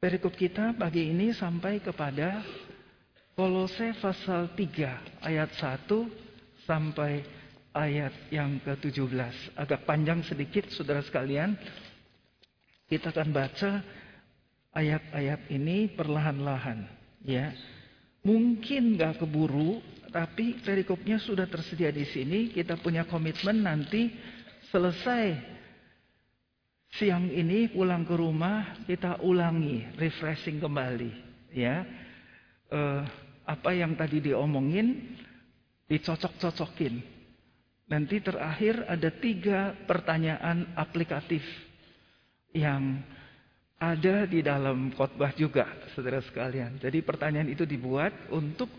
Perikop kita pagi ini sampai kepada Kolose pasal 3 ayat 1 sampai ayat yang ke-17. Agak panjang sedikit saudara sekalian. Kita akan baca ayat-ayat ini perlahan-lahan ya. Mungkin gak keburu, tapi perikopnya sudah tersedia di sini. Kita punya komitmen nanti selesai siang ini pulang ke rumah kita ulangi, refreshing kembali, ya. Uh, apa yang tadi diomongin dicocok-cocokin. Nanti terakhir ada tiga pertanyaan aplikatif yang ada di dalam khotbah juga, saudara sekalian. Jadi pertanyaan itu dibuat untuk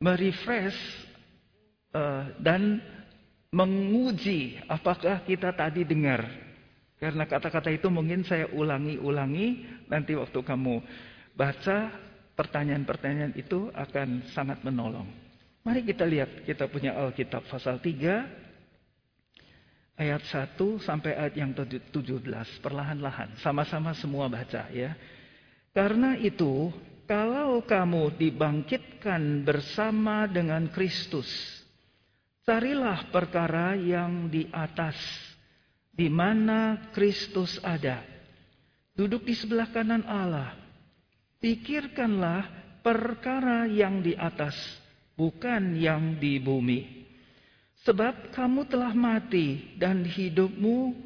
merefresh uh, dan menguji apakah kita tadi dengar karena kata-kata itu mungkin saya ulangi-ulangi, nanti waktu kamu baca pertanyaan-pertanyaan itu akan sangat menolong. Mari kita lihat, kita punya Alkitab pasal 3 ayat 1 sampai ayat yang 17, perlahan-lahan, sama-sama semua baca ya. Karena itu, kalau kamu dibangkitkan bersama dengan Kristus, carilah perkara yang di atas di mana Kristus ada. Duduk di sebelah kanan Allah. Pikirkanlah perkara yang di atas, bukan yang di bumi. Sebab kamu telah mati dan hidupmu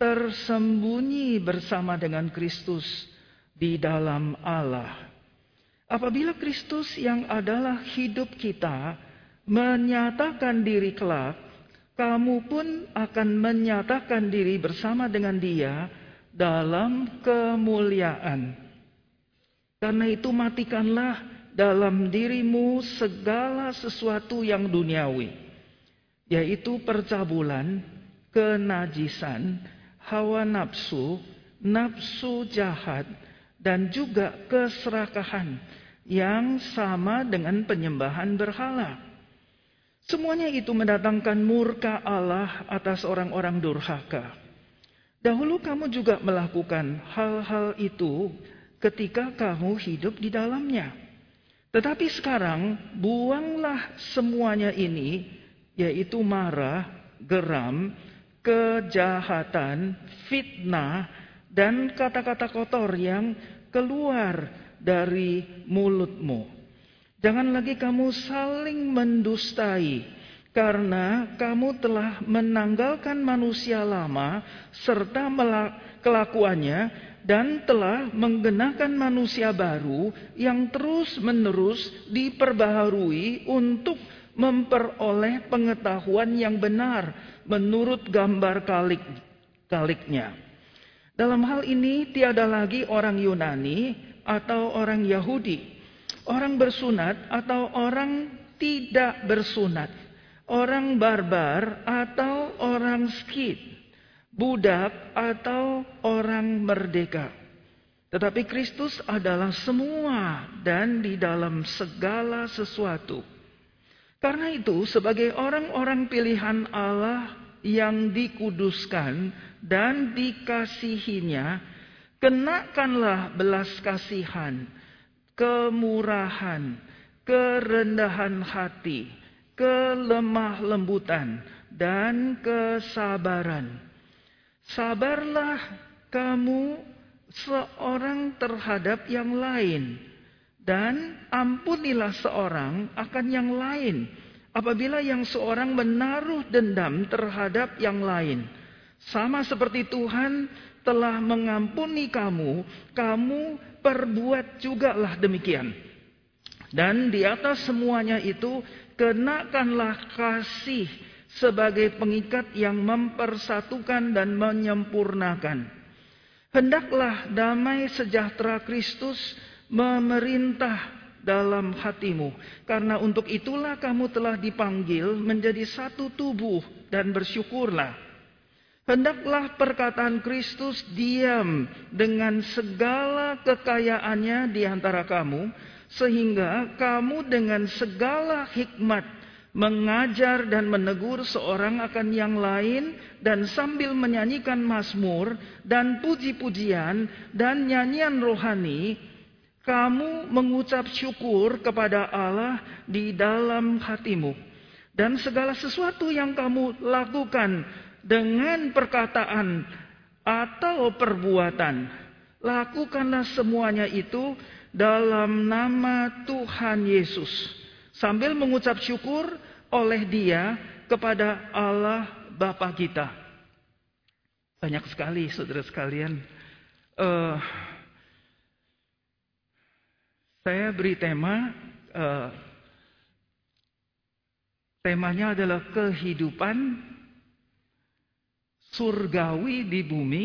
tersembunyi bersama dengan Kristus di dalam Allah. Apabila Kristus yang adalah hidup kita menyatakan diri kelak, kamu pun akan menyatakan diri bersama dengan dia dalam kemuliaan. Karena itu matikanlah dalam dirimu segala sesuatu yang duniawi, yaitu percabulan, kenajisan, hawa nafsu, nafsu jahat, dan juga keserakahan yang sama dengan penyembahan berhala. Semuanya itu mendatangkan murka Allah atas orang-orang durhaka. Dahulu kamu juga melakukan hal-hal itu ketika kamu hidup di dalamnya. Tetapi sekarang buanglah semuanya ini, yaitu marah, geram, kejahatan, fitnah, dan kata-kata kotor yang keluar dari mulutmu. Jangan lagi kamu saling mendustai, karena kamu telah menanggalkan manusia lama serta kelakuannya dan telah menggenakan manusia baru yang terus-menerus diperbaharui untuk memperoleh pengetahuan yang benar menurut gambar kalik kaliknya. Dalam hal ini tiada lagi orang Yunani atau orang Yahudi orang bersunat atau orang tidak bersunat, orang barbar atau orang skit, budak atau orang merdeka. Tetapi Kristus adalah semua dan di dalam segala sesuatu. Karena itu, sebagai orang-orang pilihan Allah yang dikuduskan dan dikasihinya, kenakanlah belas kasihan, kemurahan, kerendahan hati, kelemah lembutan, dan kesabaran. Sabarlah kamu seorang terhadap yang lain, dan ampunilah seorang akan yang lain. Apabila yang seorang menaruh dendam terhadap yang lain, sama seperti Tuhan telah mengampuni kamu, kamu perbuat juga lah demikian. Dan di atas semuanya itu kenakanlah kasih sebagai pengikat yang mempersatukan dan menyempurnakan. Hendaklah damai sejahtera Kristus memerintah dalam hatimu. Karena untuk itulah kamu telah dipanggil menjadi satu tubuh dan bersyukurlah. Hendaklah perkataan Kristus diam dengan segala kekayaannya di antara kamu, sehingga kamu dengan segala hikmat mengajar dan menegur seorang akan yang lain dan sambil menyanyikan mazmur dan puji-pujian dan nyanyian rohani kamu mengucap syukur kepada Allah di dalam hatimu. Dan segala sesuatu yang kamu lakukan dengan perkataan atau perbuatan lakukanlah semuanya itu dalam nama Tuhan Yesus sambil mengucap syukur oleh Dia kepada Allah Bapa kita. Banyak sekali saudara sekalian. Uh, saya beri tema uh, temanya adalah kehidupan surgawi di bumi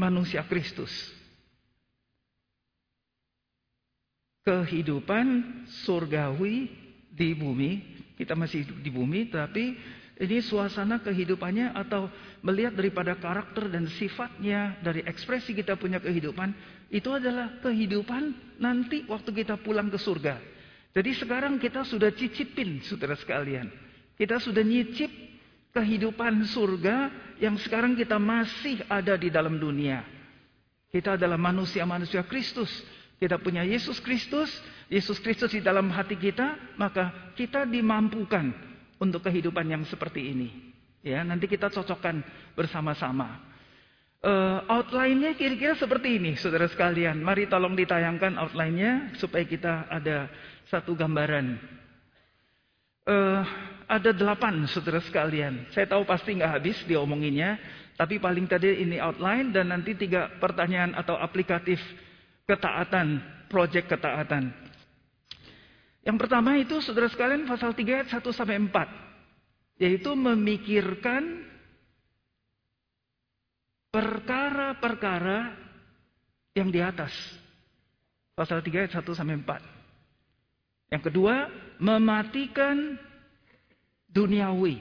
manusia Kristus. kehidupan surgawi di bumi. Kita masih hidup di bumi, tapi ini suasana kehidupannya atau melihat daripada karakter dan sifatnya dari ekspresi kita punya kehidupan, itu adalah kehidupan nanti waktu kita pulang ke surga. Jadi sekarang kita sudah cicipin, saudara sekalian. Kita sudah nyicip kehidupan surga yang sekarang kita masih ada di dalam dunia. Kita adalah manusia-manusia Kristus kita punya Yesus Kristus, Yesus Kristus di dalam hati kita, maka kita dimampukan untuk kehidupan yang seperti ini. Ya, nanti kita cocokkan bersama-sama. Uh, outline-nya kira-kira seperti ini, saudara sekalian. Mari tolong ditayangkan outline-nya supaya kita ada satu gambaran. Uh, ada delapan, saudara sekalian. Saya tahu pasti nggak habis diomonginnya, tapi paling tadi ini outline dan nanti tiga pertanyaan atau aplikatif ketaatan, proyek ketaatan. Yang pertama itu saudara sekalian pasal 3 ayat 1 sampai 4. Yaitu memikirkan perkara-perkara yang di atas. Pasal 3 ayat 1 sampai 4. Yang kedua, mematikan duniawi.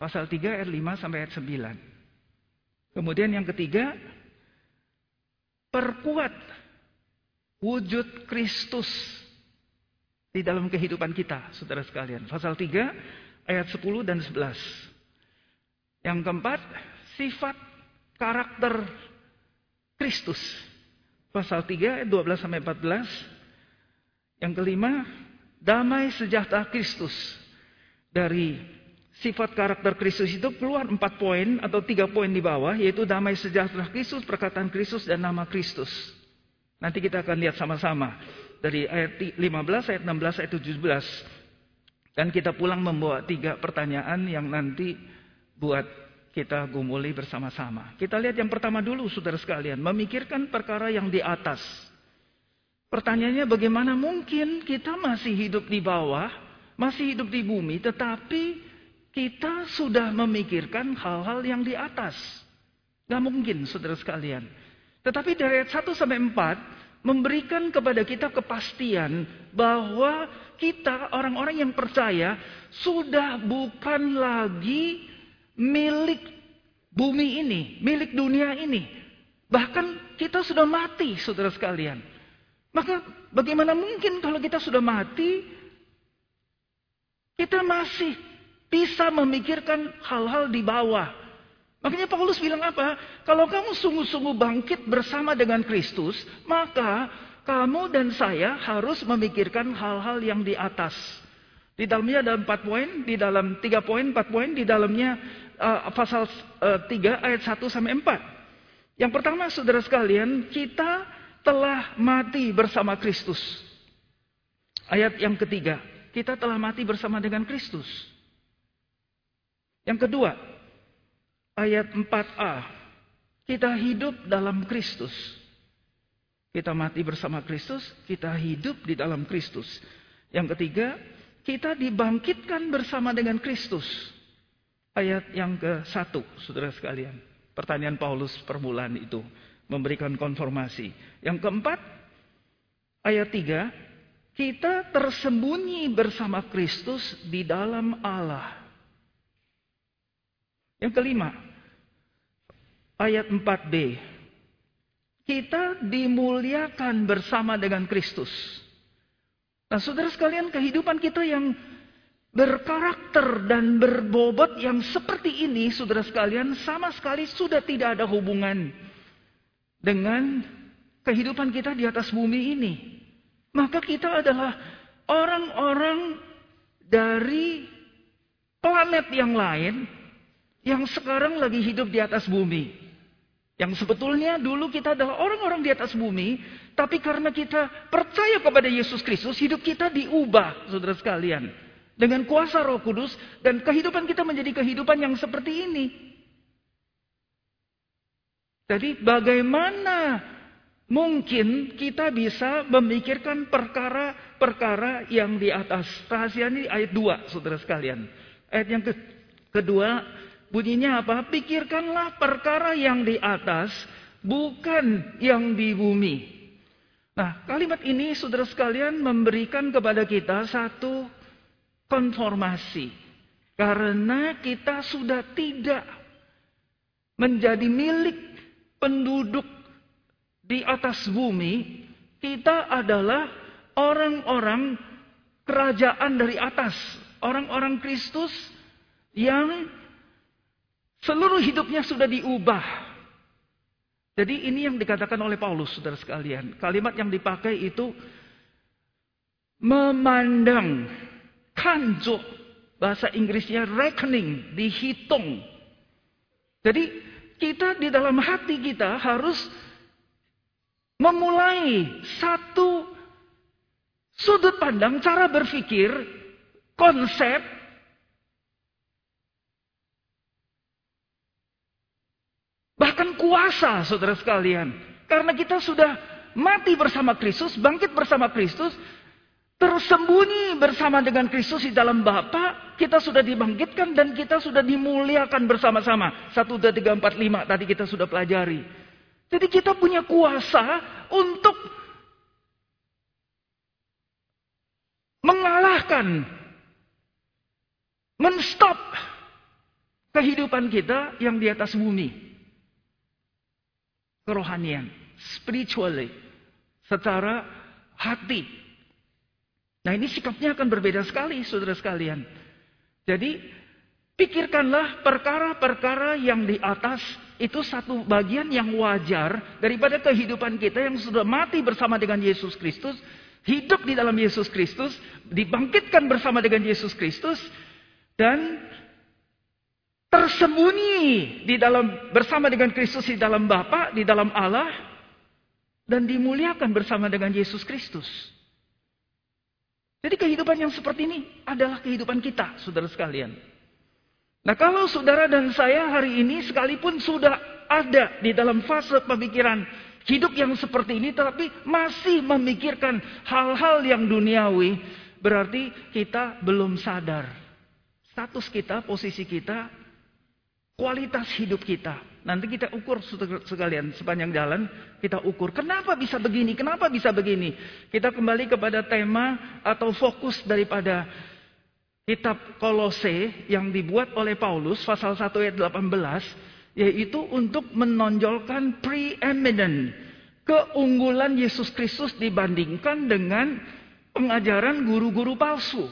Pasal 3 ayat 5 sampai ayat 9. Kemudian yang ketiga, perkuat wujud Kristus di dalam kehidupan kita, saudara sekalian. Pasal 3 ayat 10 dan 11. Yang keempat, sifat karakter Kristus. Pasal 3 ayat 12 sampai 14. Yang kelima, damai sejahtera Kristus. Dari sifat karakter Kristus itu keluar empat poin atau tiga poin di bawah, yaitu damai sejahtera Kristus, perkataan Kristus, dan nama Kristus. Nanti kita akan lihat sama-sama dari ayat 15, ayat 16, ayat 17. Dan kita pulang membawa tiga pertanyaan yang nanti buat kita gumuli bersama-sama. Kita lihat yang pertama dulu, saudara sekalian, memikirkan perkara yang di atas. Pertanyaannya bagaimana mungkin kita masih hidup di bawah, masih hidup di bumi, tetapi kita sudah memikirkan hal-hal yang di atas. Gak mungkin, saudara sekalian. Tetapi dari ayat 1 sampai 4 memberikan kepada kita kepastian bahwa kita orang-orang yang percaya sudah bukan lagi milik bumi ini, milik dunia ini. Bahkan kita sudah mati, saudara sekalian. Maka bagaimana mungkin kalau kita sudah mati, kita masih bisa memikirkan hal-hal di bawah. Makanya Paulus bilang apa? Kalau kamu sungguh-sungguh bangkit bersama dengan Kristus, maka kamu dan saya harus memikirkan hal-hal yang di atas. Di dalamnya ada empat poin, di dalam tiga poin, empat poin, di dalamnya uh, pasal uh, ayat satu sampai empat. Yang pertama, saudara sekalian, kita telah mati bersama Kristus. Ayat yang ketiga, kita telah mati bersama dengan Kristus. Yang kedua, ayat 4a. Kita hidup dalam Kristus. Kita mati bersama Kristus, kita hidup di dalam Kristus. Yang ketiga, kita dibangkitkan bersama dengan Kristus. Ayat yang ke satu, saudara sekalian. Pertanyaan Paulus permulaan itu memberikan konformasi. Yang keempat, ayat tiga, kita tersembunyi bersama Kristus di dalam Allah. Yang kelima, ayat 4b. Kita dimuliakan bersama dengan Kristus. Nah, saudara sekalian, kehidupan kita yang berkarakter dan berbobot yang seperti ini, saudara sekalian, sama sekali sudah tidak ada hubungan dengan kehidupan kita di atas bumi ini. Maka kita adalah orang-orang dari planet yang lain yang sekarang lagi hidup di atas bumi. Yang sebetulnya dulu kita adalah orang-orang di atas bumi, tapi karena kita percaya kepada Yesus Kristus, hidup kita diubah, saudara sekalian. Dengan kuasa roh kudus, dan kehidupan kita menjadi kehidupan yang seperti ini. Jadi bagaimana mungkin kita bisa memikirkan perkara-perkara yang di atas. Rahasia ini ayat 2, saudara sekalian. Ayat yang ke kedua, Bunyinya apa? Pikirkanlah perkara yang di atas, bukan yang di bumi. Nah, kalimat ini saudara sekalian memberikan kepada kita satu konformasi. Karena kita sudah tidak menjadi milik penduduk di atas bumi, kita adalah orang-orang kerajaan dari atas, orang-orang Kristus yang Seluruh hidupnya sudah diubah. Jadi ini yang dikatakan oleh Paulus, saudara sekalian. Kalimat yang dipakai itu memandang, kanjo, bahasa Inggrisnya reckoning, dihitung. Jadi kita di dalam hati kita harus memulai satu sudut pandang, cara berpikir, konsep Bahkan kuasa saudara sekalian. Karena kita sudah mati bersama Kristus, bangkit bersama Kristus, tersembunyi bersama dengan Kristus di dalam Bapa, kita sudah dibangkitkan dan kita sudah dimuliakan bersama-sama. 1, 2, 3, 4, 5 tadi kita sudah pelajari. Jadi kita punya kuasa untuk mengalahkan, menstop kehidupan kita yang di atas bumi kerohanian, spiritually, secara hati. Nah ini sikapnya akan berbeda sekali saudara sekalian. Jadi pikirkanlah perkara-perkara yang di atas itu satu bagian yang wajar daripada kehidupan kita yang sudah mati bersama dengan Yesus Kristus, hidup di dalam Yesus Kristus, dibangkitkan bersama dengan Yesus Kristus, dan tersembunyi di dalam bersama dengan Kristus di dalam Bapa, di dalam Allah dan dimuliakan bersama dengan Yesus Kristus. Jadi kehidupan yang seperti ini adalah kehidupan kita, saudara sekalian. Nah, kalau saudara dan saya hari ini sekalipun sudah ada di dalam fase pemikiran hidup yang seperti ini tapi masih memikirkan hal-hal yang duniawi, berarti kita belum sadar status kita, posisi kita kualitas hidup kita. Nanti kita ukur sekalian sepanjang jalan, kita ukur kenapa bisa begini, kenapa bisa begini. Kita kembali kepada tema atau fokus daripada kitab Kolose yang dibuat oleh Paulus pasal 1 ayat 18 yaitu untuk menonjolkan preeminent keunggulan Yesus Kristus dibandingkan dengan pengajaran guru-guru palsu.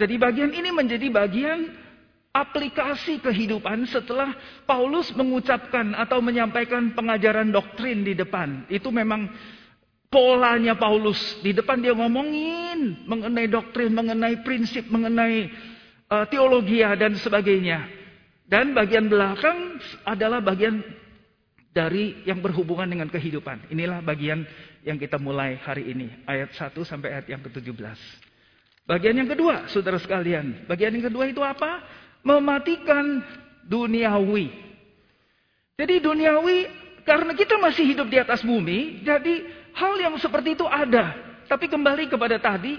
Jadi bagian ini menjadi bagian aplikasi kehidupan setelah Paulus mengucapkan atau menyampaikan pengajaran doktrin di depan. Itu memang polanya Paulus. Di depan dia ngomongin mengenai doktrin, mengenai prinsip, mengenai uh, teologi dan sebagainya. Dan bagian belakang adalah bagian dari yang berhubungan dengan kehidupan. Inilah bagian yang kita mulai hari ini. Ayat 1 sampai ayat yang ke-17. Bagian yang kedua, saudara sekalian. Bagian yang kedua itu apa? mematikan duniawi. Jadi duniawi karena kita masih hidup di atas bumi, jadi hal yang seperti itu ada. Tapi kembali kepada tadi,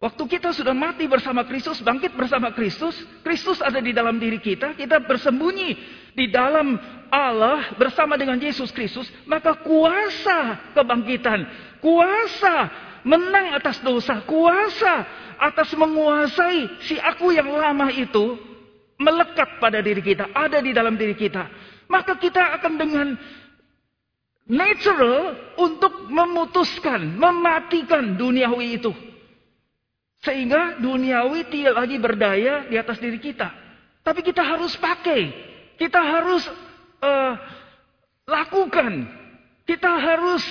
waktu kita sudah mati bersama Kristus, bangkit bersama Kristus, Kristus ada di dalam diri kita, kita bersembunyi di dalam Allah bersama dengan Yesus Kristus, maka kuasa kebangkitan, kuasa menang atas dosa, kuasa atas menguasai si aku yang lama itu melekat pada diri kita, ada di dalam diri kita. Maka kita akan dengan natural untuk memutuskan, mematikan duniawi itu. Sehingga duniawi tidak lagi berdaya di atas diri kita. Tapi kita harus pakai. Kita harus uh, lakukan. Kita harus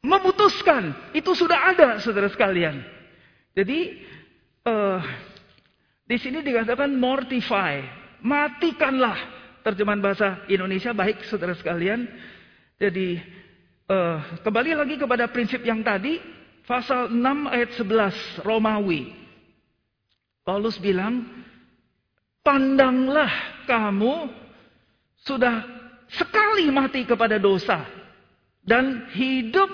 memutuskan. Itu sudah ada, saudara sekalian. Jadi, uh, di sini dikatakan mortify. Matikanlah terjemahan bahasa Indonesia baik saudara sekalian. Jadi uh, kembali lagi kepada prinsip yang tadi pasal 6 ayat 11 Romawi. Paulus bilang, "Pandanglah kamu sudah sekali mati kepada dosa dan hidup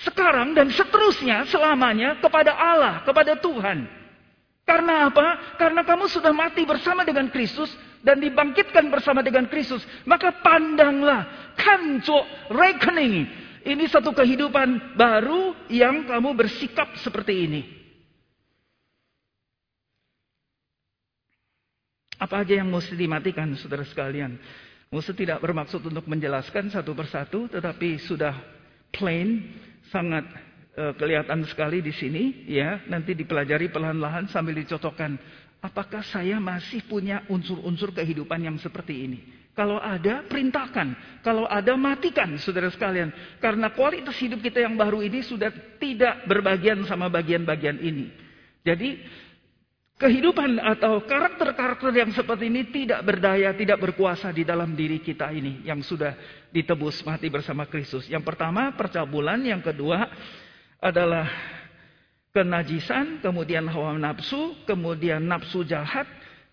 sekarang dan seterusnya selamanya kepada Allah, kepada Tuhan." Karena apa? Karena kamu sudah mati bersama dengan Kristus dan dibangkitkan bersama dengan Kristus, maka pandanglah kanco reckoning. Ini satu kehidupan baru yang kamu bersikap seperti ini. Apa aja yang mesti dimatikan, saudara sekalian? Mesti tidak bermaksud untuk menjelaskan satu persatu, tetapi sudah plain, sangat uh, kelihatan sekali di sini. Ya, nanti dipelajari pelan-lahan sambil dicocokkan Apakah saya masih punya unsur-unsur kehidupan yang seperti ini? Kalau ada, perintahkan. Kalau ada, matikan, saudara sekalian. Karena kualitas hidup kita yang baru ini sudah tidak berbagian sama bagian-bagian ini. Jadi, kehidupan atau karakter-karakter yang seperti ini tidak berdaya, tidak berkuasa di dalam diri kita ini. Yang sudah ditebus mati bersama Kristus. Yang pertama, percabulan. Yang kedua adalah kenajisan, kemudian hawa nafsu, kemudian nafsu jahat,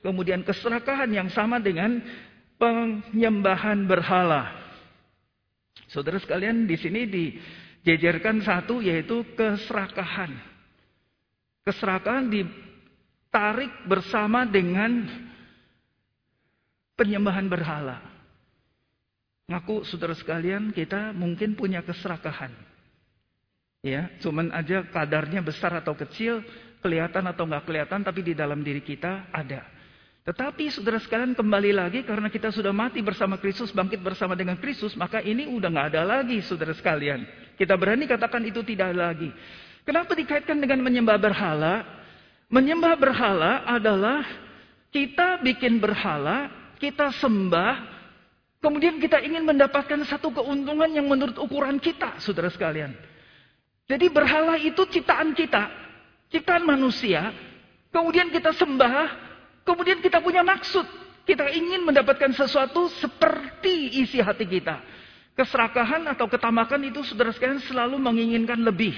kemudian keserakahan yang sama dengan penyembahan berhala. Saudara sekalian, di sini dijejerkan satu yaitu keserakahan. Keserakahan ditarik bersama dengan penyembahan berhala. Ngaku saudara sekalian, kita mungkin punya keserakahan. Ya, cuman aja kadarnya besar atau kecil, kelihatan atau nggak kelihatan, tapi di dalam diri kita ada. Tetapi saudara sekalian kembali lagi karena kita sudah mati bersama Kristus, bangkit bersama dengan Kristus, maka ini udah nggak ada lagi saudara sekalian. Kita berani katakan itu tidak ada lagi. Kenapa dikaitkan dengan menyembah berhala? Menyembah berhala adalah kita bikin berhala, kita sembah, kemudian kita ingin mendapatkan satu keuntungan yang menurut ukuran kita, saudara sekalian. Jadi berhala itu ciptaan kita, ciptaan manusia. Kemudian kita sembah, kemudian kita punya maksud. Kita ingin mendapatkan sesuatu seperti isi hati kita. Keserakahan atau ketamakan itu saudara sekalian selalu menginginkan lebih.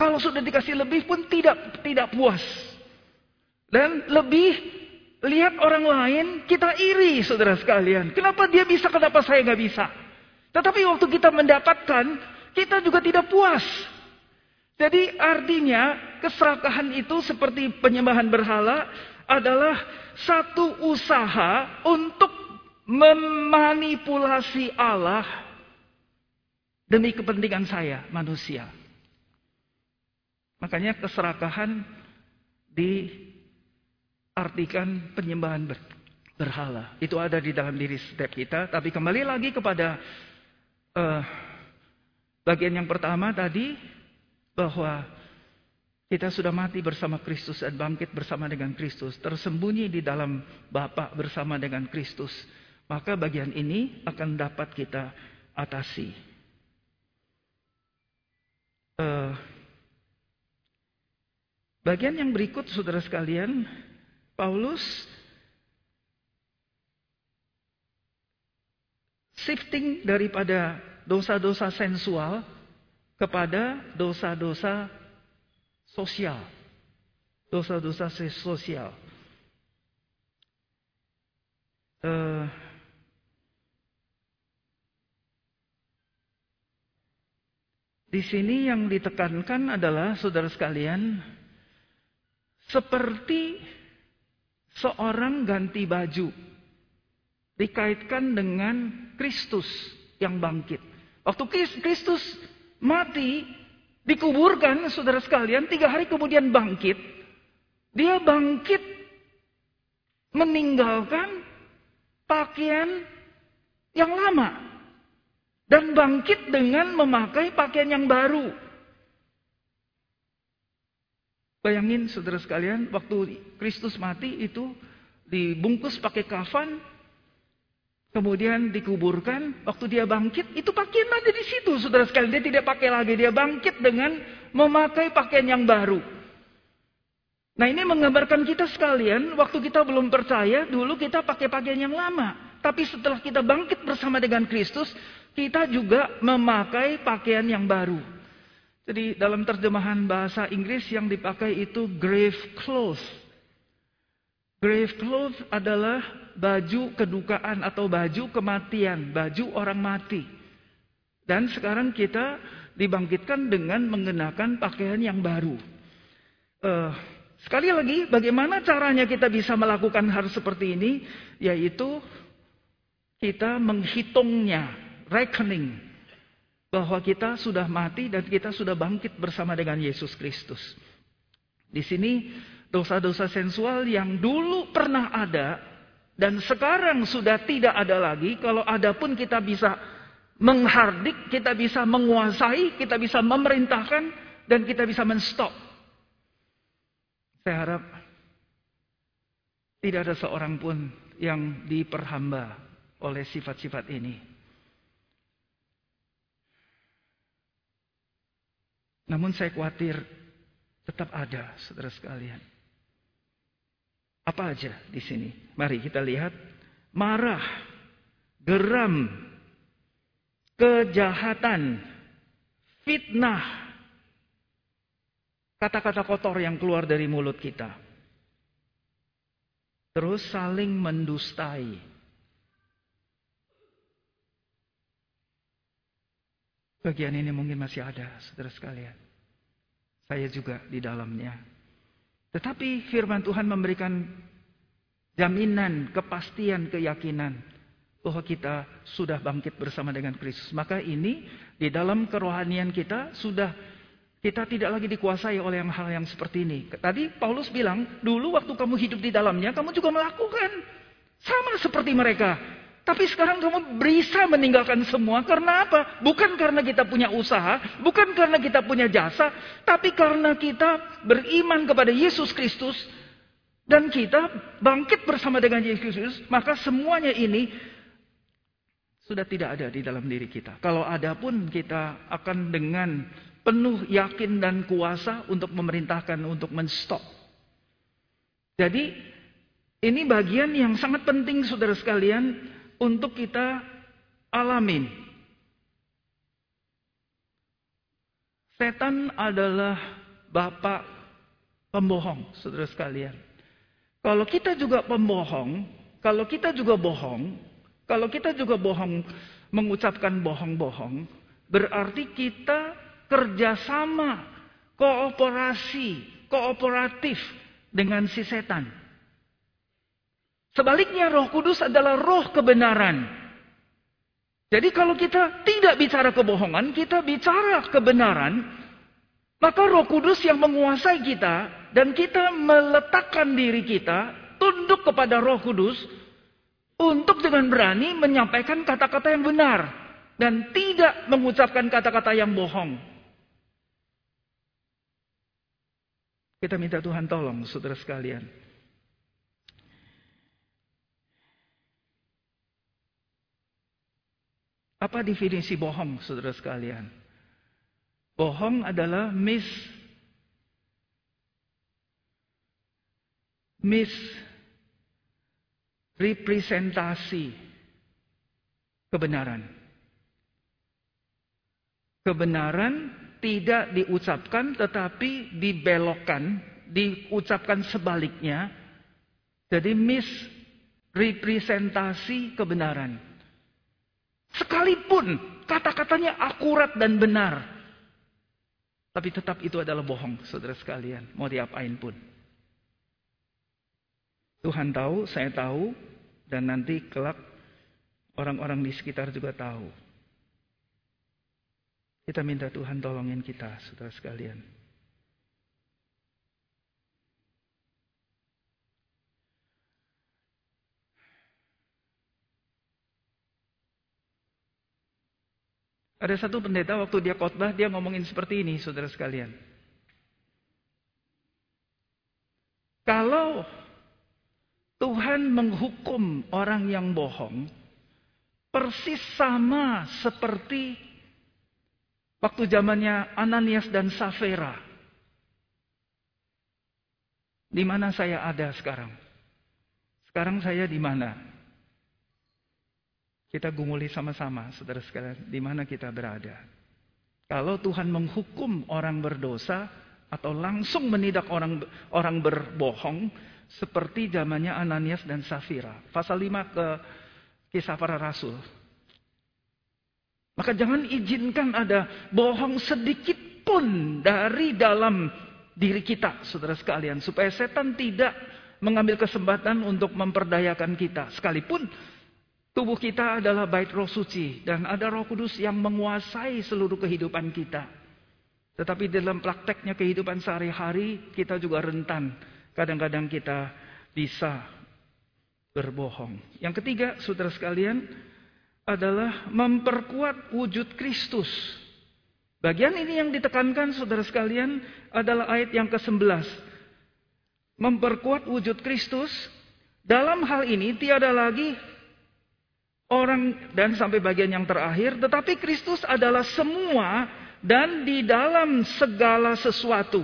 Kalau sudah dikasih lebih pun tidak tidak puas. Dan lebih lihat orang lain kita iri saudara sekalian. Kenapa dia bisa, kenapa saya nggak bisa? Tetapi waktu kita mendapatkan kita juga tidak puas. Jadi artinya keserakahan itu seperti penyembahan berhala adalah satu usaha untuk memanipulasi Allah demi kepentingan saya manusia. Makanya keserakahan diartikan penyembahan ber, berhala. Itu ada di dalam diri setiap kita. Tapi kembali lagi kepada uh, Bagian yang pertama tadi bahwa kita sudah mati bersama Kristus dan bangkit bersama dengan Kristus, tersembunyi di dalam Bapa bersama dengan Kristus. Maka bagian ini akan dapat kita atasi. Uh, bagian yang berikut, saudara sekalian, Paulus shifting daripada dosa-dosa sensual kepada dosa-dosa sosial. Dosa-dosa sosial. Uh, di sini yang ditekankan adalah saudara sekalian seperti seorang ganti baju dikaitkan dengan Kristus yang bangkit. Waktu Kristus mati, dikuburkan, saudara sekalian, tiga hari kemudian bangkit. Dia bangkit meninggalkan pakaian yang lama. Dan bangkit dengan memakai pakaian yang baru. Bayangin saudara sekalian, waktu Kristus mati itu dibungkus pakai kafan, kemudian dikuburkan, waktu dia bangkit, itu pakaian ada di situ saudara sekalian. Dia tidak pakai lagi, dia bangkit dengan memakai pakaian yang baru. Nah ini menggambarkan kita sekalian, waktu kita belum percaya, dulu kita pakai pakaian yang lama. Tapi setelah kita bangkit bersama dengan Kristus, kita juga memakai pakaian yang baru. Jadi dalam terjemahan bahasa Inggris yang dipakai itu grave clothes. Grave clothes adalah baju kedukaan atau baju kematian, baju orang mati. Dan sekarang kita dibangkitkan dengan mengenakan pakaian yang baru. Uh, Sekali lagi, bagaimana caranya kita bisa melakukan hal seperti ini? Yaitu kita menghitungnya, reckoning. Bahwa kita sudah mati dan kita sudah bangkit bersama dengan Yesus Kristus. Di sini dosa-dosa sensual yang dulu pernah ada dan sekarang sudah tidak ada lagi. Kalau ada pun kita bisa menghardik, kita bisa menguasai, kita bisa memerintahkan dan kita bisa menstop. Saya harap tidak ada seorang pun yang diperhamba oleh sifat-sifat ini. Namun saya khawatir tetap ada, saudara sekalian. Apa aja di sini? Mari kita lihat. Marah, geram, kejahatan, fitnah, Kata-kata kotor yang keluar dari mulut kita. Terus saling mendustai. Bagian ini mungkin masih ada, saudara sekalian. Saya juga di dalamnya. Tetapi firman Tuhan memberikan jaminan, kepastian, keyakinan bahwa kita sudah bangkit bersama dengan Kristus. Maka ini di dalam kerohanian kita sudah kita tidak lagi dikuasai oleh hal yang seperti ini. Tadi Paulus bilang, dulu waktu kamu hidup di dalamnya, kamu juga melakukan. Sama seperti mereka. Tapi sekarang kamu bisa meninggalkan semua karena apa? Bukan karena kita punya usaha, bukan karena kita punya jasa, tapi karena kita beriman kepada Yesus Kristus dan kita bangkit bersama dengan Yesus Kristus, maka semuanya ini sudah tidak ada di dalam diri kita. Kalau ada pun kita akan dengan penuh yakin dan kuasa untuk memerintahkan untuk menstop. Jadi ini bagian yang sangat penting saudara sekalian untuk kita alamin. Setan adalah bapak pembohong, saudara sekalian. Kalau kita juga pembohong, kalau kita juga bohong, kalau kita juga bohong, mengucapkan bohong-bohong, berarti kita kerjasama, kooperasi, kooperatif dengan si setan. Sebaliknya roh kudus adalah roh kebenaran. Jadi kalau kita tidak bicara kebohongan, kita bicara kebenaran, maka roh kudus yang menguasai kita dan kita meletakkan diri kita tunduk kepada roh kudus untuk dengan berani menyampaikan kata-kata yang benar dan tidak mengucapkan kata-kata yang bohong. Kita minta Tuhan tolong saudara sekalian. Apa definisi bohong saudara sekalian? Bohong adalah mis mis representasi kebenaran. Kebenaran tidak diucapkan tetapi dibelokkan, diucapkan sebaliknya. Jadi misrepresentasi kebenaran. Sekalipun kata-katanya akurat dan benar. Tapi tetap itu adalah bohong, saudara sekalian. Mau diapain pun. Tuhan tahu, saya tahu, dan nanti kelak orang-orang di sekitar juga tahu. Kita minta Tuhan tolongin kita, saudara sekalian. Ada satu pendeta waktu dia khotbah dia ngomongin seperti ini, saudara sekalian. Kalau Tuhan menghukum orang yang bohong, persis sama seperti waktu zamannya Ananias dan Safira. Di mana saya ada sekarang? Sekarang saya di mana? Kita gumuli sama-sama, saudara sekalian, di mana kita berada. Kalau Tuhan menghukum orang berdosa atau langsung menidak orang orang berbohong, seperti zamannya Ananias dan Safira. Pasal 5 ke kisah para rasul. Maka jangan izinkan ada bohong sedikit pun dari dalam diri kita, saudara sekalian. Supaya setan tidak mengambil kesempatan untuk memperdayakan kita. Sekalipun tubuh kita adalah bait roh suci. Dan ada roh kudus yang menguasai seluruh kehidupan kita. Tetapi dalam prakteknya kehidupan sehari-hari kita juga rentan Kadang-kadang kita bisa berbohong. Yang ketiga, saudara sekalian, adalah memperkuat wujud Kristus. Bagian ini yang ditekankan saudara sekalian adalah ayat yang ke-11. Memperkuat wujud Kristus. Dalam hal ini tiada lagi orang dan sampai bagian yang terakhir. Tetapi Kristus adalah semua dan di dalam segala sesuatu.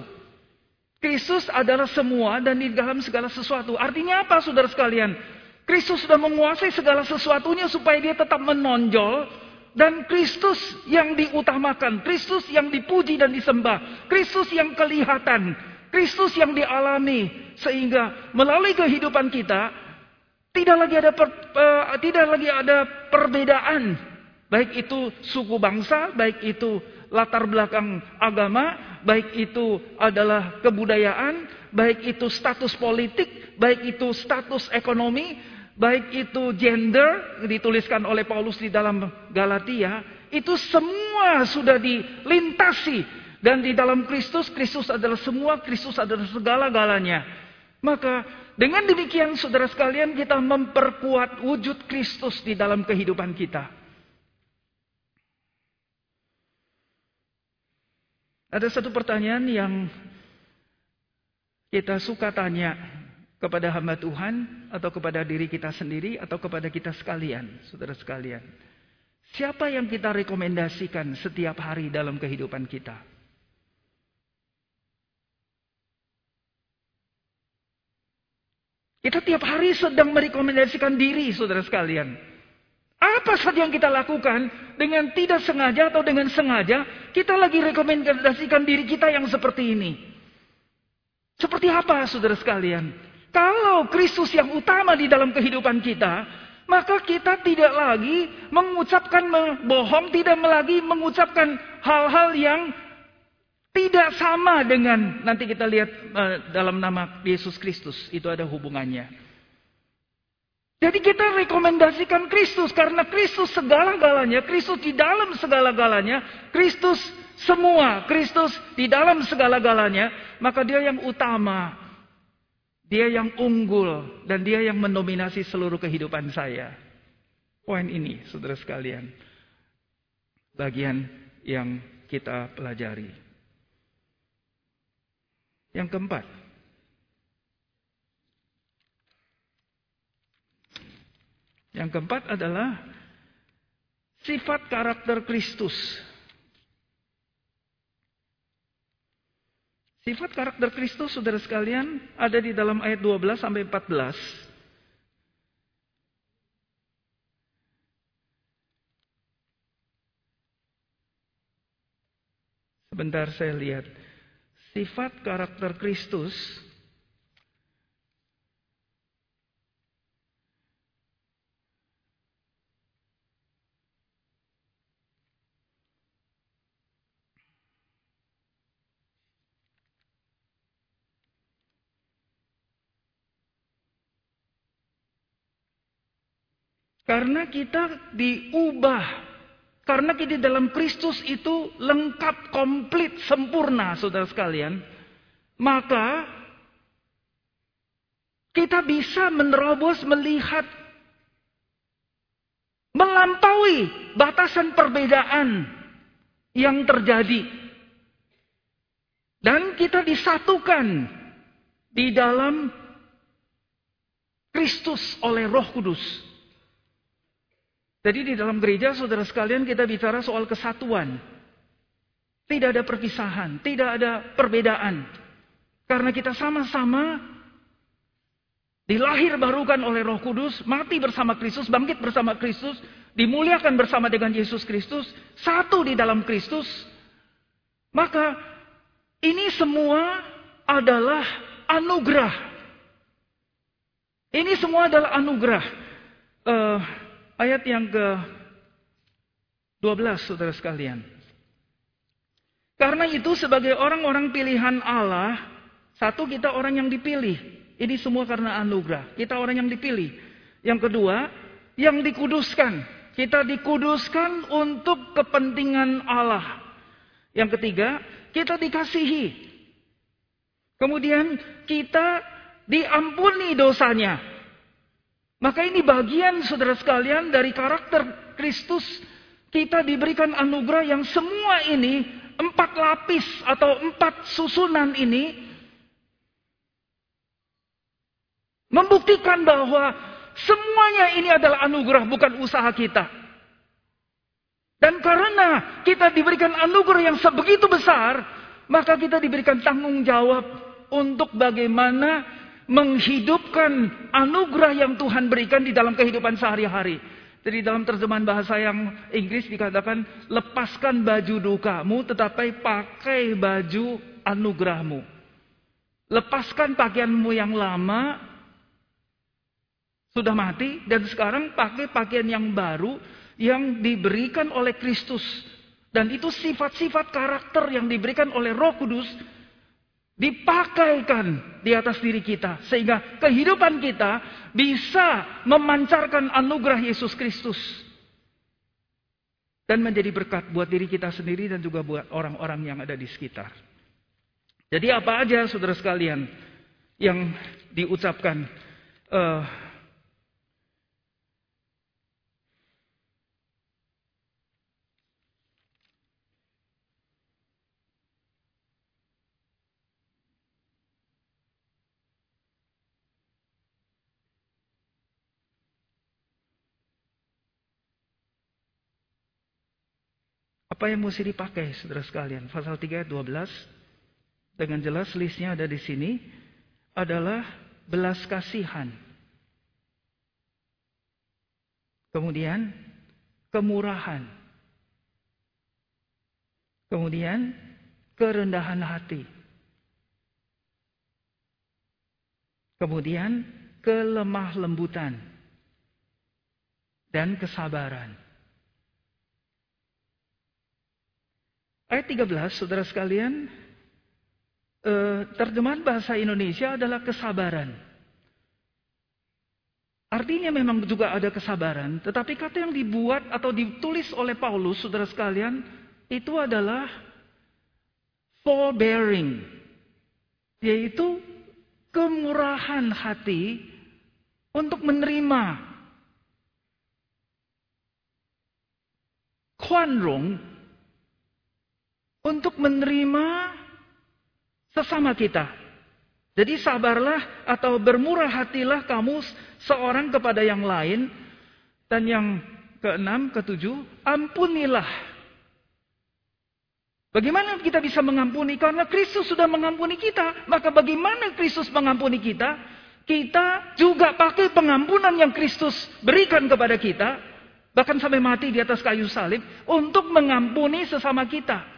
Kristus adalah semua dan di dalam segala sesuatu. Artinya apa saudara sekalian? Kristus sudah menguasai segala sesuatunya supaya dia tetap menonjol. Dan Kristus yang diutamakan. Kristus yang dipuji dan disembah. Kristus yang kelihatan. Kristus yang dialami. Sehingga melalui kehidupan kita. Tidak lagi ada per, uh, tidak lagi ada perbedaan. Baik itu suku bangsa. Baik itu latar belakang agama baik itu adalah kebudayaan, baik itu status politik, baik itu status ekonomi, baik itu gender dituliskan oleh Paulus di dalam Galatia, itu semua sudah dilintasi dan di dalam Kristus, Kristus adalah semua, Kristus adalah segala-galanya. Maka dengan demikian saudara sekalian kita memperkuat wujud Kristus di dalam kehidupan kita. Ada satu pertanyaan yang kita suka tanya kepada hamba Tuhan atau kepada diri kita sendiri atau kepada kita sekalian, saudara sekalian. Siapa yang kita rekomendasikan setiap hari dalam kehidupan kita? Kita tiap hari sedang merekomendasikan diri, saudara sekalian. Apa saja yang kita lakukan dengan tidak sengaja atau dengan sengaja, kita lagi rekomendasikan diri kita yang seperti ini. Seperti apa saudara sekalian? Kalau Kristus yang utama di dalam kehidupan kita, maka kita tidak lagi mengucapkan bohong, tidak lagi mengucapkan hal-hal yang tidak sama dengan nanti kita lihat uh, dalam nama Yesus Kristus, itu ada hubungannya. Jadi kita rekomendasikan Kristus karena Kristus segala-galanya, Kristus di dalam segala-galanya, Kristus semua, Kristus di dalam segala-galanya, maka dia yang utama, dia yang unggul, dan dia yang mendominasi seluruh kehidupan saya. Poin ini, saudara sekalian, bagian yang kita pelajari. Yang keempat, Yang keempat adalah sifat karakter Kristus. Sifat karakter Kristus, saudara sekalian, ada di dalam ayat 12 sampai 14. Sebentar saya lihat. Sifat karakter Kristus Karena kita diubah. Karena kita dalam Kristus itu lengkap, komplit, sempurna, saudara sekalian. Maka kita bisa menerobos, melihat, melampaui batasan perbedaan yang terjadi. Dan kita disatukan di dalam Kristus oleh Roh Kudus. Jadi di dalam gereja saudara sekalian kita bicara soal kesatuan. Tidak ada perpisahan, tidak ada perbedaan. Karena kita sama-sama dilahir barukan oleh Roh Kudus, mati bersama Kristus, bangkit bersama Kristus, dimuliakan bersama dengan Yesus Kristus, satu di dalam Kristus. Maka ini semua adalah anugerah. Ini semua adalah anugerah. Uh, ayat yang ke 12 saudara sekalian. Karena itu sebagai orang-orang pilihan Allah, satu kita orang yang dipilih. Ini semua karena anugerah. Kita orang yang dipilih. Yang kedua, yang dikuduskan. Kita dikuduskan untuk kepentingan Allah. Yang ketiga, kita dikasihi. Kemudian kita diampuni dosanya. Maka ini bagian saudara sekalian dari karakter Kristus. Kita diberikan anugerah yang semua ini empat lapis atau empat susunan ini membuktikan bahwa semuanya ini adalah anugerah bukan usaha kita. Dan karena kita diberikan anugerah yang sebegitu besar, maka kita diberikan tanggung jawab untuk bagaimana menghidupkan anugerah yang Tuhan berikan di dalam kehidupan sehari-hari. Jadi dalam terjemahan bahasa yang Inggris dikatakan lepaskan baju dukamu tetapi pakai baju anugerahmu. Lepaskan pakaianmu yang lama sudah mati dan sekarang pakai pakaian yang baru yang diberikan oleh Kristus. Dan itu sifat-sifat karakter yang diberikan oleh Roh Kudus dipakaikan di atas diri kita sehingga kehidupan kita bisa memancarkan anugerah Yesus Kristus dan menjadi berkat buat diri kita sendiri dan juga buat orang-orang yang ada di sekitar. Jadi apa aja saudara sekalian yang diucapkan uh, Apa yang mesti dipakai, saudara sekalian? Pasal 3 ayat 12. Dengan jelas listnya ada di sini. Adalah belas kasihan. Kemudian kemurahan. Kemudian kerendahan hati. Kemudian kelemah lembutan. Dan kesabaran. Ayat 13, saudara sekalian, eh, terjemahan bahasa Indonesia adalah kesabaran. Artinya memang juga ada kesabaran, tetapi kata yang dibuat atau ditulis oleh Paulus, saudara sekalian, itu adalah forbearing, yaitu kemurahan hati untuk menerima kuanrong untuk menerima sesama kita. Jadi sabarlah atau bermurah hatilah kamu seorang kepada yang lain. Dan yang keenam, ketujuh, ampunilah. Bagaimana kita bisa mengampuni? Karena Kristus sudah mengampuni kita. Maka bagaimana Kristus mengampuni kita? Kita juga pakai pengampunan yang Kristus berikan kepada kita. Bahkan sampai mati di atas kayu salib. Untuk mengampuni sesama kita.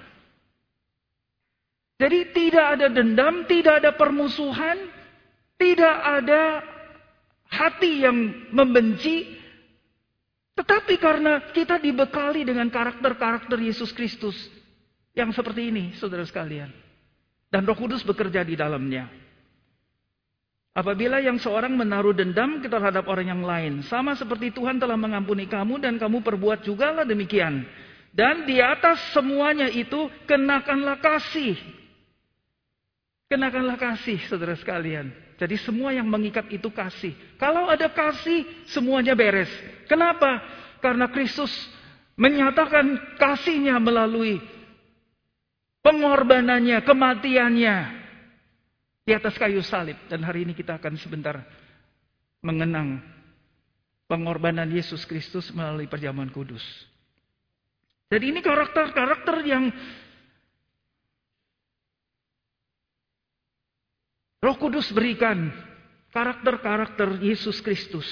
Jadi tidak ada dendam, tidak ada permusuhan, tidak ada hati yang membenci. Tetapi karena kita dibekali dengan karakter-karakter Yesus Kristus yang seperti ini, saudara sekalian. Dan Roh Kudus bekerja di dalamnya. Apabila yang seorang menaruh dendam terhadap orang yang lain, sama seperti Tuhan telah mengampuni kamu dan kamu perbuat juga lah demikian. Dan di atas semuanya itu kenakanlah kasih. Kenakanlah kasih, saudara sekalian. Jadi semua yang mengikat itu kasih. Kalau ada kasih, semuanya beres. Kenapa? Karena Kristus menyatakan kasihnya melalui pengorbanannya, kematiannya di atas kayu salib. Dan hari ini kita akan sebentar mengenang pengorbanan Yesus Kristus melalui perjamuan kudus. Jadi ini karakter-karakter yang Roh Kudus berikan karakter-karakter Yesus Kristus.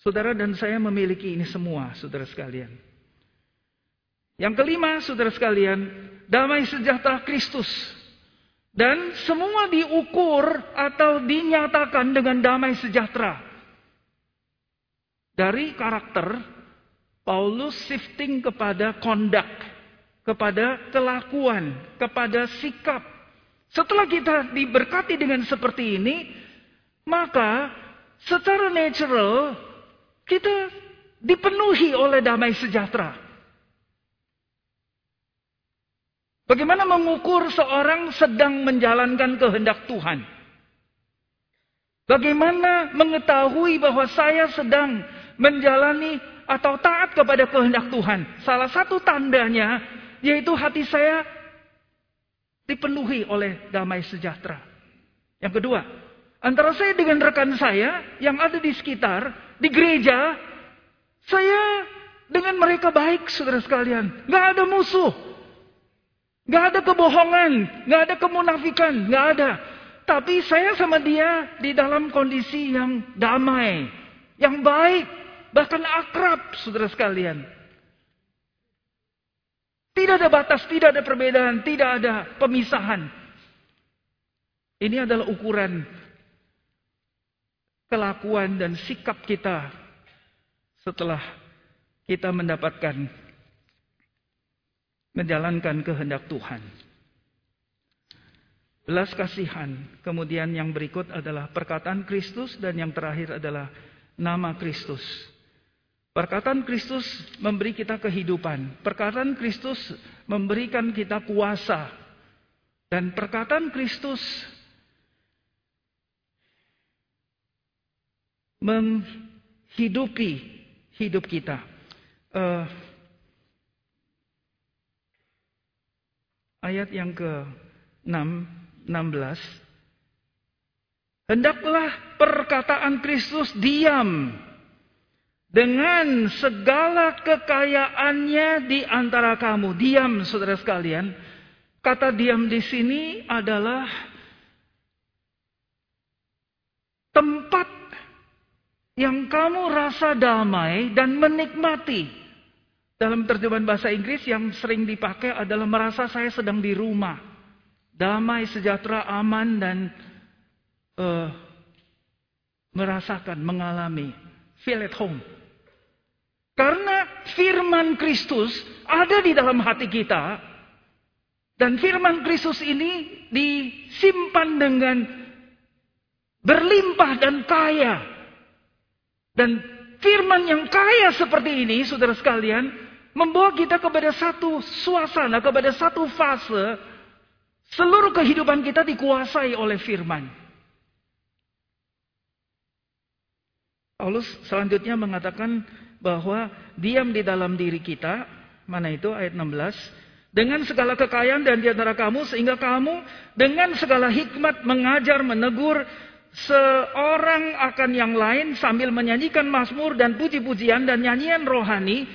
Saudara dan saya memiliki ini semua, saudara sekalian. Yang kelima, saudara sekalian, damai sejahtera Kristus. Dan semua diukur atau dinyatakan dengan damai sejahtera. Dari karakter, Paulus shifting kepada conduct, kepada kelakuan, kepada sikap. Setelah kita diberkati dengan seperti ini, maka secara natural kita dipenuhi oleh damai sejahtera. Bagaimana mengukur seorang sedang menjalankan kehendak Tuhan? Bagaimana mengetahui bahwa saya sedang menjalani atau taat kepada kehendak Tuhan? Salah satu tandanya yaitu hati saya dipenuhi oleh damai sejahtera. Yang kedua, antara saya dengan rekan saya yang ada di sekitar, di gereja, saya dengan mereka baik, saudara sekalian. Gak ada musuh. Gak ada kebohongan, gak ada kemunafikan, gak ada. Tapi saya sama dia di dalam kondisi yang damai, yang baik, bahkan akrab, saudara sekalian. Tidak ada batas, tidak ada perbedaan, tidak ada pemisahan. Ini adalah ukuran kelakuan dan sikap kita setelah kita mendapatkan menjalankan kehendak Tuhan. Belas kasihan. Kemudian yang berikut adalah perkataan Kristus dan yang terakhir adalah nama Kristus. Perkataan Kristus memberi kita kehidupan. Perkataan Kristus memberikan kita kuasa. Dan perkataan Kristus menghidupi hidup kita. Uh, ayat yang ke-6, 16. Hendaklah perkataan Kristus diam dengan segala kekayaannya di antara kamu. Diam, saudara sekalian. Kata diam di sini adalah tempat yang kamu rasa damai dan menikmati. Dalam terjemahan bahasa Inggris yang sering dipakai adalah merasa saya sedang di rumah. Damai, sejahtera, aman, dan uh, merasakan, mengalami. Feel at home. Karena firman Kristus ada di dalam hati kita. Dan firman Kristus ini disimpan dengan berlimpah dan kaya. Dan firman yang kaya seperti ini, saudara sekalian, membawa kita kepada satu suasana, kepada satu fase seluruh kehidupan kita dikuasai oleh firman. Paulus selanjutnya mengatakan bahwa diam di dalam diri kita, mana itu ayat 16, dengan segala kekayaan dan di antara kamu sehingga kamu dengan segala hikmat mengajar, menegur seorang akan yang lain sambil menyanyikan mazmur dan puji-pujian dan nyanyian rohani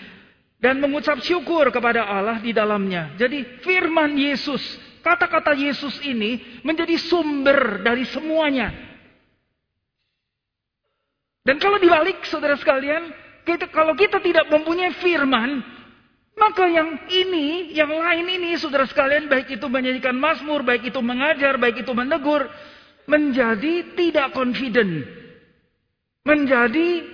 dan mengucap syukur kepada Allah di dalamnya. Jadi firman Yesus, kata-kata Yesus ini menjadi sumber dari semuanya. Dan kalau dibalik saudara sekalian, kita, kalau kita tidak mempunyai firman, maka yang ini, yang lain ini saudara sekalian, baik itu menyanyikan mazmur, baik itu mengajar, baik itu menegur, menjadi tidak confident. Menjadi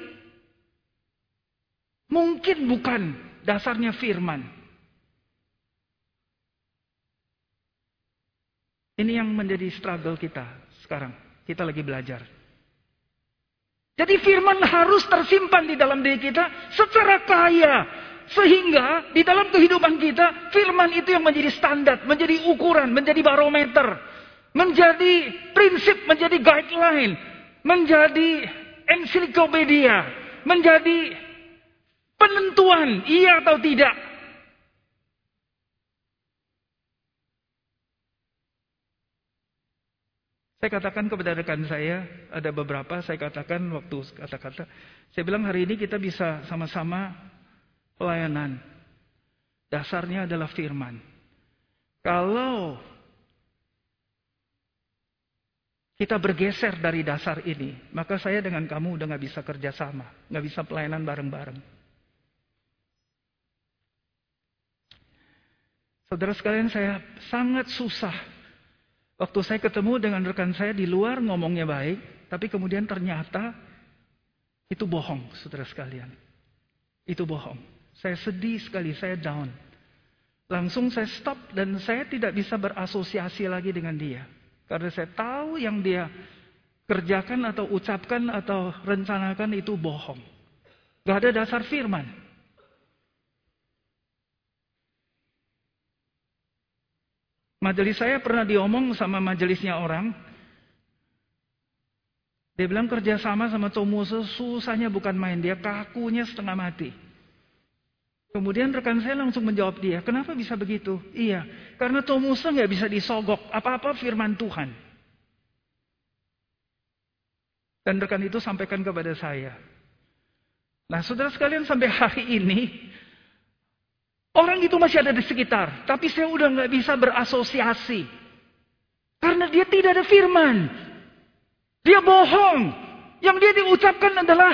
mungkin bukan dasarnya firman. Ini yang menjadi struggle kita sekarang. Kita lagi belajar. Jadi firman harus tersimpan di dalam diri kita secara kaya. Sehingga di dalam kehidupan kita firman itu yang menjadi standar, menjadi ukuran, menjadi barometer. Menjadi prinsip, menjadi guideline. Menjadi ensiklopedia. Menjadi penentuan iya atau tidak. Saya katakan kepada rekan saya, ada beberapa saya katakan waktu kata-kata, saya bilang hari ini kita bisa sama-sama pelayanan. Dasarnya adalah firman. Kalau kita bergeser dari dasar ini, maka saya dengan kamu udah gak bisa kerjasama, gak bisa pelayanan bareng-bareng. Saudara sekalian, saya sangat susah Waktu saya ketemu dengan rekan saya di luar ngomongnya baik, tapi kemudian ternyata itu bohong, saudara sekalian. Itu bohong. Saya sedih sekali, saya down. Langsung saya stop dan saya tidak bisa berasosiasi lagi dengan dia. Karena saya tahu yang dia kerjakan atau ucapkan atau rencanakan itu bohong. Gak ada dasar firman. Majelis saya pernah diomong sama majelisnya orang. Dia bilang kerjasama sama Tomuso susahnya bukan main. Dia kakunya setengah mati. Kemudian rekan saya langsung menjawab dia, kenapa bisa begitu? Iya, karena Tomuso nggak bisa disogok. Apa-apa firman Tuhan. Dan rekan itu sampaikan kepada saya. Nah saudara sekalian sampai hari ini Orang itu masih ada di sekitar, tapi saya udah nggak bisa berasosiasi. Karena dia tidak ada firman. Dia bohong. Yang dia diucapkan adalah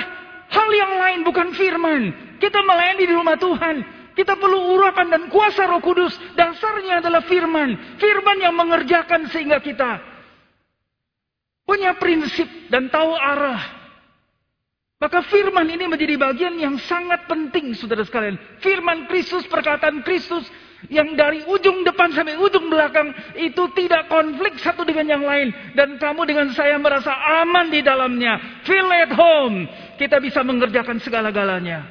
hal yang lain bukan firman. Kita melayani di rumah Tuhan. Kita perlu urapan dan kuasa roh kudus. Dasarnya adalah firman. Firman yang mengerjakan sehingga kita punya prinsip dan tahu arah. Maka firman ini menjadi bagian yang sangat penting saudara sekalian. Firman Kristus, perkataan Kristus yang dari ujung depan sampai ujung belakang itu tidak konflik satu dengan yang lain. Dan kamu dengan saya merasa aman di dalamnya. Feel at home. Kita bisa mengerjakan segala-galanya.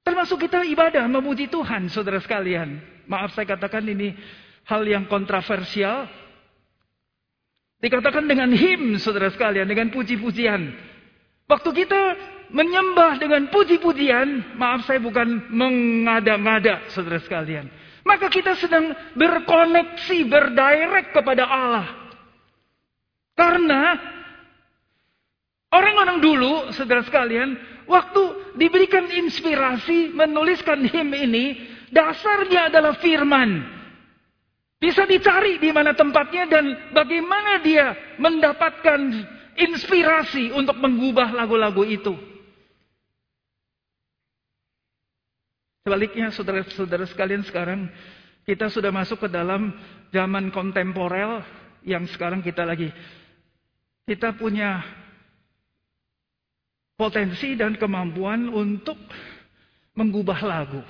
Termasuk kita ibadah, memuji Tuhan saudara sekalian. Maaf saya katakan ini hal yang kontroversial. Dikatakan dengan him saudara sekalian, dengan puji-pujian. Waktu kita menyembah dengan puji-pujian, maaf saya bukan mengada-ngada saudara sekalian. Maka kita sedang berkoneksi, berdirect kepada Allah. Karena orang-orang dulu, saudara sekalian, waktu diberikan inspirasi menuliskan him ini, dasarnya adalah firman. Bisa dicari di mana tempatnya dan bagaimana dia mendapatkan inspirasi untuk mengubah lagu-lagu itu. Sebaliknya saudara-saudara sekalian sekarang kita sudah masuk ke dalam zaman kontemporer yang sekarang kita lagi kita punya potensi dan kemampuan untuk mengubah lagu.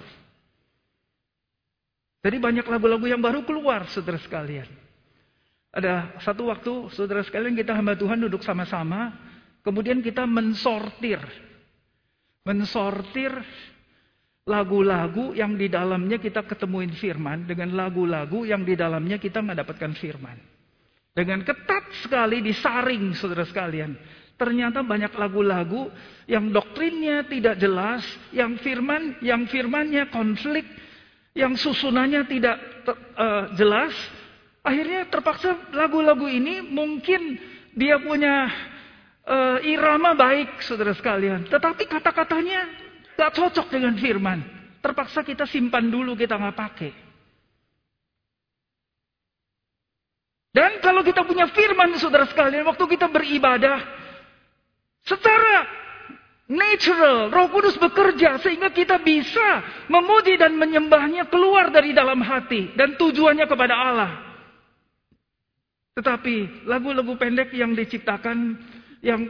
Jadi banyak lagu-lagu yang baru keluar saudara sekalian. Ada satu waktu, saudara sekalian, kita hamba Tuhan duduk sama-sama. Kemudian kita mensortir. Mensortir lagu-lagu yang di dalamnya kita ketemuin firman. Dengan lagu-lagu yang di dalamnya kita mendapatkan firman. Dengan ketat sekali disaring, saudara sekalian. Ternyata banyak lagu-lagu yang doktrinnya tidak jelas. Yang firman, yang firmannya konflik. Yang susunannya tidak uh, jelas Akhirnya terpaksa lagu-lagu ini mungkin dia punya uh, irama baik, saudara sekalian. Tetapi kata-katanya gak cocok dengan firman. Terpaksa kita simpan dulu, kita nggak pakai. Dan kalau kita punya firman, saudara sekalian, waktu kita beribadah, secara natural, roh kudus bekerja sehingga kita bisa memuji dan menyembahnya keluar dari dalam hati. Dan tujuannya kepada Allah. Tetapi lagu-lagu pendek yang diciptakan, yang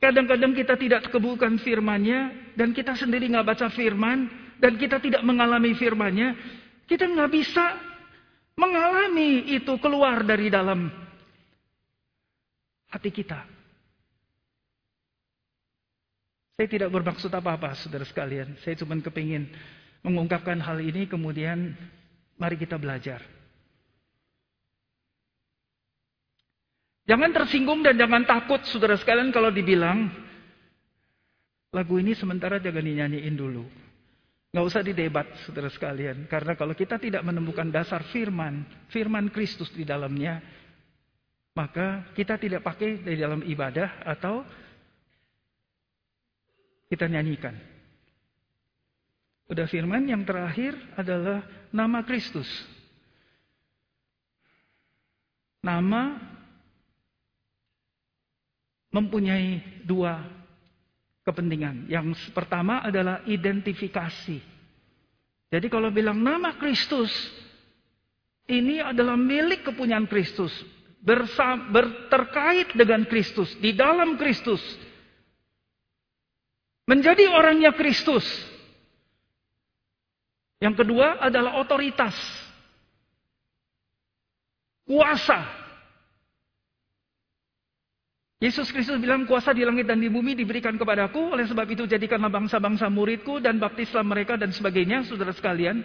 kadang-kadang kita tidak kebulkan firmannya, dan kita sendiri nggak baca firman, dan kita tidak mengalami firmannya, kita nggak bisa mengalami itu keluar dari dalam hati kita. Saya tidak bermaksud apa-apa, saudara sekalian. Saya cuma kepingin mengungkapkan hal ini, kemudian mari kita belajar. Jangan tersinggung dan jangan takut saudara sekalian kalau dibilang lagu ini sementara jangan dinyanyiin dulu. Nggak usah didebat saudara sekalian. Karena kalau kita tidak menemukan dasar firman, firman Kristus di dalamnya, maka kita tidak pakai di dalam ibadah atau kita nyanyikan. Udah firman yang terakhir adalah nama Kristus. Nama mempunyai dua kepentingan. Yang pertama adalah identifikasi. Jadi kalau bilang nama Kristus, ini adalah milik kepunyaan Kristus berterkait dengan Kristus, di dalam Kristus. Menjadi orangnya Kristus. Yang kedua adalah otoritas. Kuasa. Yesus Kristus bilang kuasa di langit dan di bumi diberikan kepadaku. Oleh sebab itu jadikanlah bangsa-bangsa muridku dan baptislah mereka dan sebagainya. Saudara sekalian.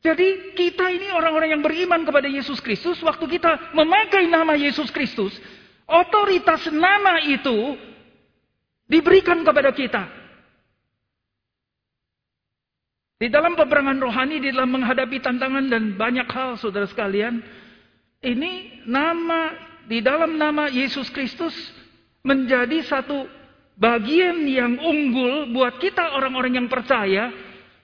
Jadi kita ini orang-orang yang beriman kepada Yesus Kristus, waktu kita memakai nama Yesus Kristus, otoritas nama itu diberikan kepada kita. Di dalam peperangan rohani, di dalam menghadapi tantangan dan banyak hal, saudara sekalian, ini nama di dalam nama Yesus Kristus menjadi satu bagian yang unggul buat kita orang-orang yang percaya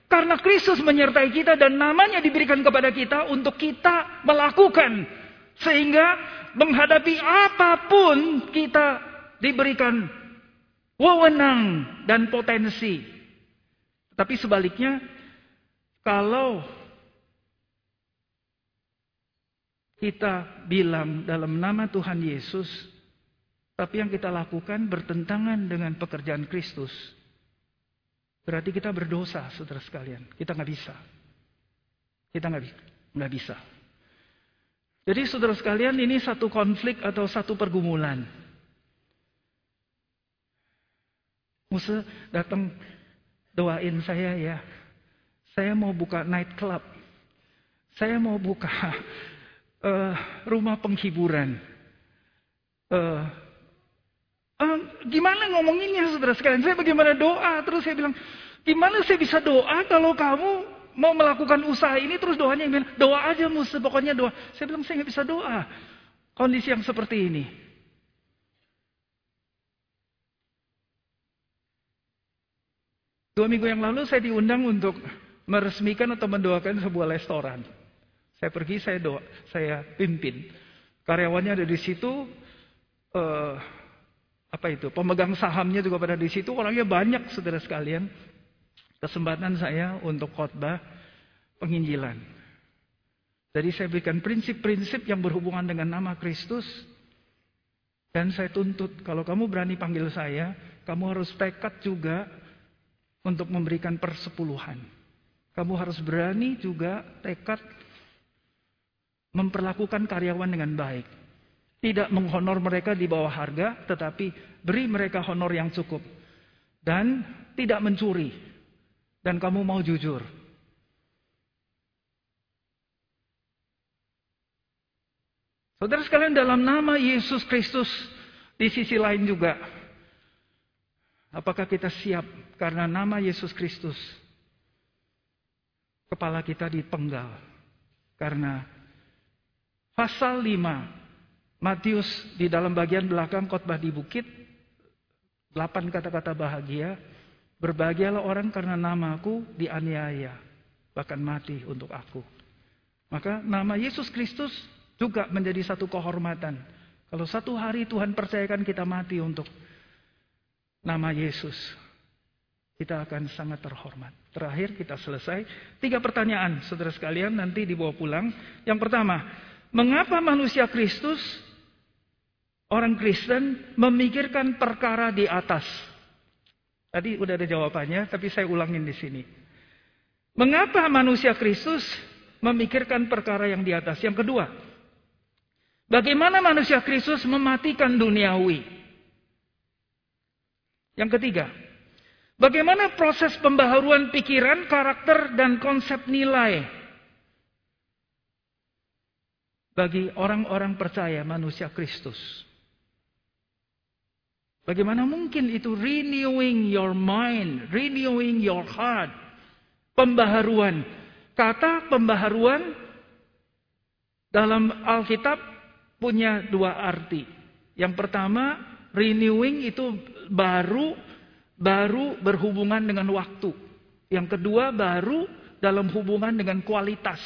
karena Kristus menyertai kita dan namanya diberikan kepada kita untuk kita melakukan. Sehingga menghadapi apa pun kita diberikan wewenang dan potensi. Tapi sebaliknya, kalau kita bilang dalam nama Tuhan Yesus, tapi yang kita lakukan bertentangan dengan pekerjaan Kristus, Berarti kita berdosa, saudara sekalian. Kita nggak bisa. Kita nggak bisa. Jadi saudara sekalian ini satu konflik atau satu pergumulan. Musa datang doain saya ya. Saya mau buka night club. Saya mau buka uh, rumah penghiburan. Uh, Uh, gimana ngomonginnya saudara sekalian? Saya bagaimana doa? Terus saya bilang, gimana saya bisa doa kalau kamu mau melakukan usaha ini terus doanya yang bilang, doa aja musuh, pokoknya doa. Saya bilang, saya nggak bisa doa. Kondisi yang seperti ini. Dua minggu yang lalu saya diundang untuk meresmikan atau mendoakan sebuah restoran. Saya pergi, saya doa, saya pimpin. Karyawannya ada di situ. Uh, apa itu? Pemegang sahamnya juga pada di situ. Orangnya banyak saudara sekalian. Kesempatan saya untuk khotbah penginjilan. Jadi saya berikan prinsip-prinsip yang berhubungan dengan nama Kristus. Dan saya tuntut kalau kamu berani panggil saya kamu harus tekad juga untuk memberikan persepuluhan. Kamu harus berani juga tekad memperlakukan karyawan dengan baik tidak menghonor mereka di bawah harga, tetapi beri mereka honor yang cukup. Dan tidak mencuri. Dan kamu mau jujur. Saudara sekalian dalam nama Yesus Kristus di sisi lain juga. Apakah kita siap karena nama Yesus Kristus kepala kita dipenggal karena pasal 5 Matius di dalam bagian belakang khotbah di bukit, delapan kata-kata bahagia, berbahagialah orang karena namaku dianiaya, bahkan mati untuk aku. Maka nama Yesus Kristus juga menjadi satu kehormatan. Kalau satu hari Tuhan percayakan kita mati untuk nama Yesus, kita akan sangat terhormat. Terakhir kita selesai. Tiga pertanyaan saudara sekalian nanti dibawa pulang. Yang pertama, mengapa manusia Kristus Orang Kristen memikirkan perkara di atas. Tadi udah ada jawabannya, tapi saya ulangin di sini. Mengapa manusia Kristus memikirkan perkara yang di atas? Yang kedua, bagaimana manusia Kristus mematikan duniawi? Yang ketiga, bagaimana proses pembaharuan pikiran, karakter, dan konsep nilai bagi orang-orang percaya manusia Kristus? Bagaimana mungkin itu renewing your mind, renewing your heart. Pembaharuan. Kata pembaharuan dalam Alkitab punya dua arti. Yang pertama, renewing itu baru baru berhubungan dengan waktu. Yang kedua, baru dalam hubungan dengan kualitas.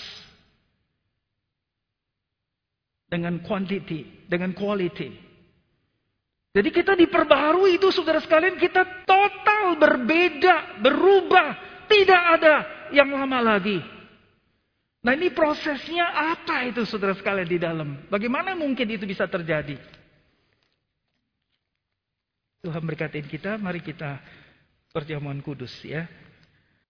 Dengan quantity, dengan quality. Jadi kita diperbarui itu saudara sekalian, kita total berbeda, berubah. Tidak ada yang lama lagi. Nah ini prosesnya apa itu saudara sekalian di dalam? Bagaimana mungkin itu bisa terjadi? Tuhan berkatin kita, mari kita perjamuan kudus ya.